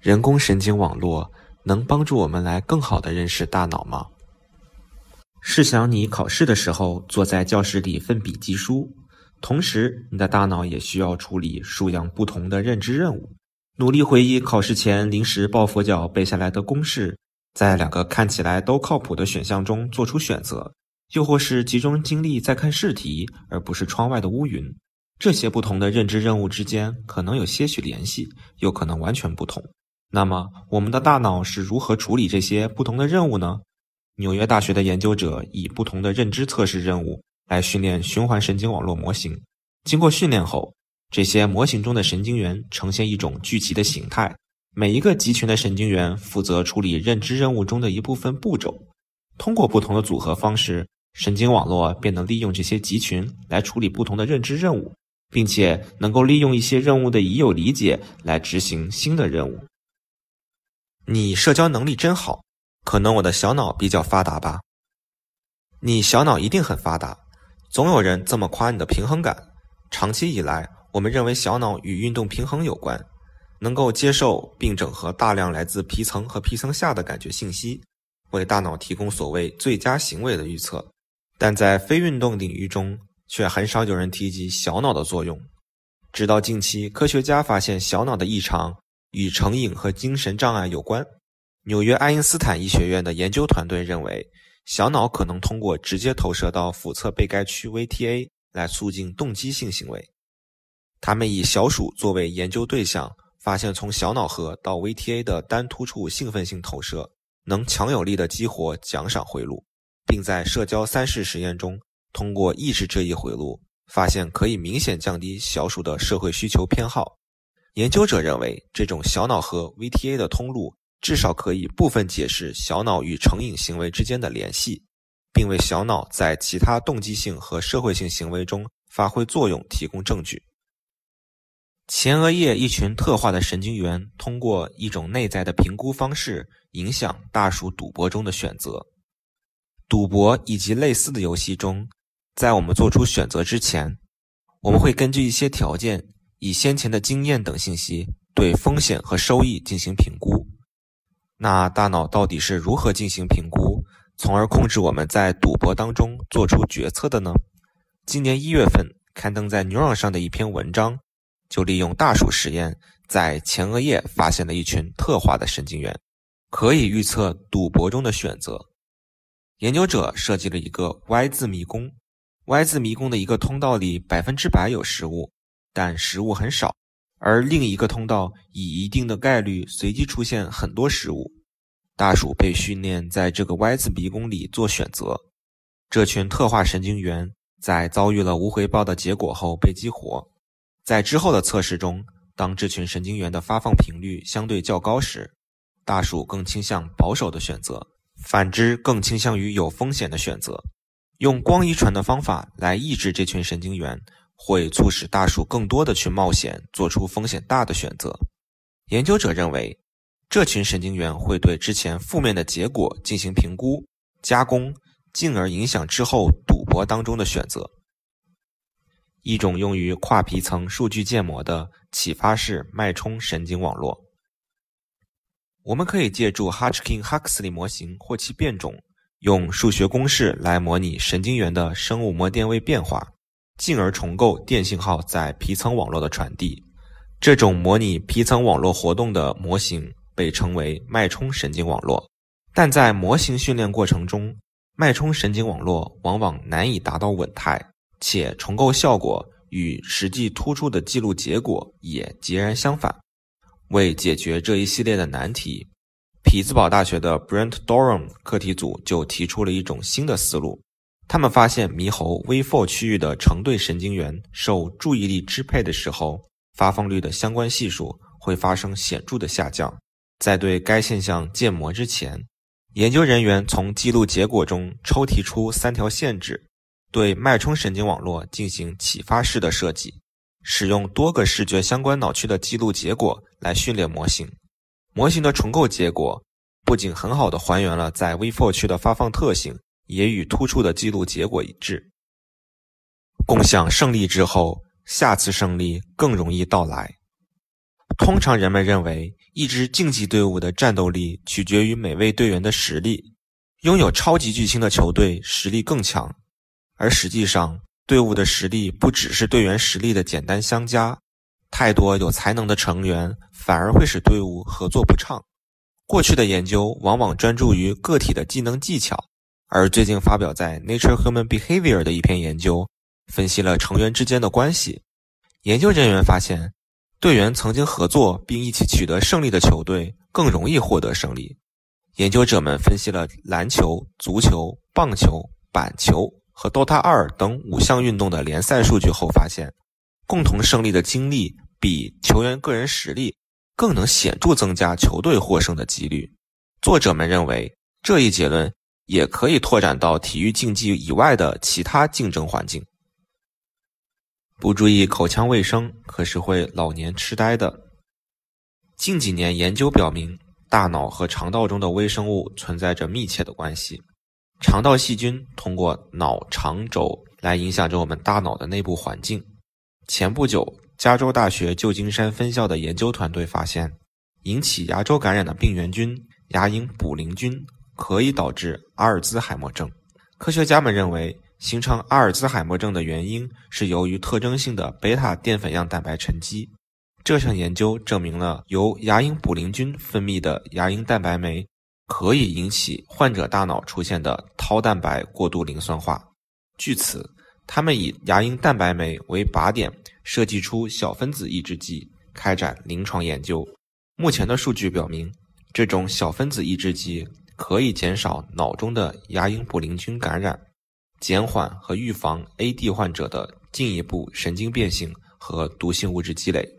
人工神经网络能帮助我们来更好地认识大脑吗？试想你考试的时候坐在教室里奋笔疾书，同时你的大脑也需要处理数样不同的认知任务，努力回忆考试前临时抱佛脚背下来的公式，在两个看起来都靠谱的选项中做出选择，又或是集中精力在看试题而不是窗外的乌云。这些不同的认知任务之间可能有些许联系，又可能完全不同。那么，我们的大脑是如何处理这些不同的任务呢？纽约大学的研究者以不同的认知测试任务来训练循环神经网络模型。经过训练后，这些模型中的神经元呈现一种聚集的形态。每一个集群的神经元负责处理认知任务中的一部分步骤。通过不同的组合方式，神经网络便能利用这些集群来处理不同的认知任务，并且能够利用一些任务的已有理解来执行新的任务。你社交能力真好，可能我的小脑比较发达吧。你小脑一定很发达，总有人这么夸你的平衡感。长期以来，我们认为小脑与运动平衡有关，能够接受并整合大量来自皮层和皮层下的感觉信息，为大脑提供所谓最佳行为的预测。但在非运动领域中，却很少有人提及小脑的作用。直到近期，科学家发现小脑的异常。与成瘾和精神障碍有关。纽约爱因斯坦医学院的研究团队认为，小脑可能通过直接投射到腹侧被盖区 （VTA） 来促进动机性行为。他们以小鼠作为研究对象，发现从小脑核到 VTA 的单突触兴奋性投射能强有力的激活奖赏回路，并在社交三式实验中，通过抑制这一回路，发现可以明显降低小鼠的社会需求偏好。研究者认为，这种小脑和 VTA 的通路至少可以部分解释小脑与成瘾行为之间的联系，并为小脑在其他动机性和社会性行为中发挥作用提供证据。前额叶一群特化的神经元通过一种内在的评估方式影响大鼠赌博中的选择。赌博以及类似的游戏中，在我们做出选择之前，我们会根据一些条件。以先前的经验等信息对风险和收益进行评估。那大脑到底是如何进行评估，从而控制我们在赌博当中做出决策的呢？今年一月份刊登在《Neuron》上的一篇文章，就利用大鼠实验，在前额叶发现了一群特化的神经元，可以预测赌博中的选择。研究者设计了一个 Y 字迷宫，Y 字迷宫的一个通道里百分之百有食物。但食物很少，而另一个通道以一定的概率随机出现很多食物。大鼠被训练在这个 Y 字迷宫里做选择。这群特化神经元在遭遇了无回报的结果后被激活。在之后的测试中，当这群神经元的发放频率相对较高时，大鼠更倾向保守的选择，反之更倾向于有风险的选择。用光遗传的方法来抑制这群神经元。会促使大鼠更多的去冒险，做出风险大的选择。研究者认为，这群神经元会对之前负面的结果进行评估、加工，进而影响之后赌博当中的选择。一种用于跨皮层数据建模的启发式脉冲神经网络，我们可以借助 Hodgkin-Huxley 模型或其变种，用数学公式来模拟神经元的生物膜电位变化。进而重构电信号在皮层网络的传递。这种模拟皮层网络活动的模型被称为脉冲神经网络。但在模型训练过程中，脉冲神经网络往往难以达到稳态，且重构效果与实际突出的记录结果也截然相反。为解决这一系列的难题，匹兹堡大学的 Brent Doran 课题组就提出了一种新的思路。他们发现，猕猴 V4 区域的成对神经元受注意力支配的时候，发放率的相关系数会发生显著的下降。在对该现象建模之前，研究人员从记录结果中抽提出三条限制，对脉冲神经网络进行启发式的设计，使用多个视觉相关脑区的记录结果来训练模型。模型的重构结果不仅很好的还原了在 V4 区的发放特性。也与突出的记录结果一致。共享胜利之后，下次胜利更容易到来。通常人们认为，一支竞技队伍的战斗力取决于每位队员的实力。拥有超级巨星的球队实力更强，而实际上，队伍的实力不只是队员实力的简单相加。太多有才能的成员反而会使队伍合作不畅。过去的研究往往专注于个体的技能技巧，而最近发表在《Nature Human Behavior》的一篇研究，分析了成员之间的关系。研究人员发现，队员曾经合作并一起取得胜利的球队更容易获得胜利。研究者们分析了篮球、足球、棒球、板球和 DOTA 2等五项运动的联赛数据后发现，共同胜利的经历比球员个人实力更能显著增加球队获胜的几率。作者们认为，这一结论也可以拓展到体育竞技以外的其他竞争环境。不注意口腔卫生，可是会老年痴呆的。近几年研究表明。大脑和肠道中的微生物存在着密切的关系。肠道细菌通过脑肠轴来影响着我们大脑的内部环境。前不久，加州大学旧金山分校的研究团队发现，引起牙周感染的病原菌牙龈卟啉菌可以导致阿尔兹海默症。科学家们认为，形成阿尔兹海默症的原因是由于特征性的贝塔淀粉样蛋白沉积。这项研究证明了由牙龈卟啉菌分泌的牙龈蛋白酶可以引起患者大脑出现的绦蛋白过度磷酸化。据此，他们以牙龈蛋白酶为靶点，设计出小分子抑制剂，开展临床研究。目前的数据表明，这种小分子抑制剂可以减少脑中的牙龈卟啉菌感染，减缓和预防 AD 患者的进一步神经变性和毒性物质积累。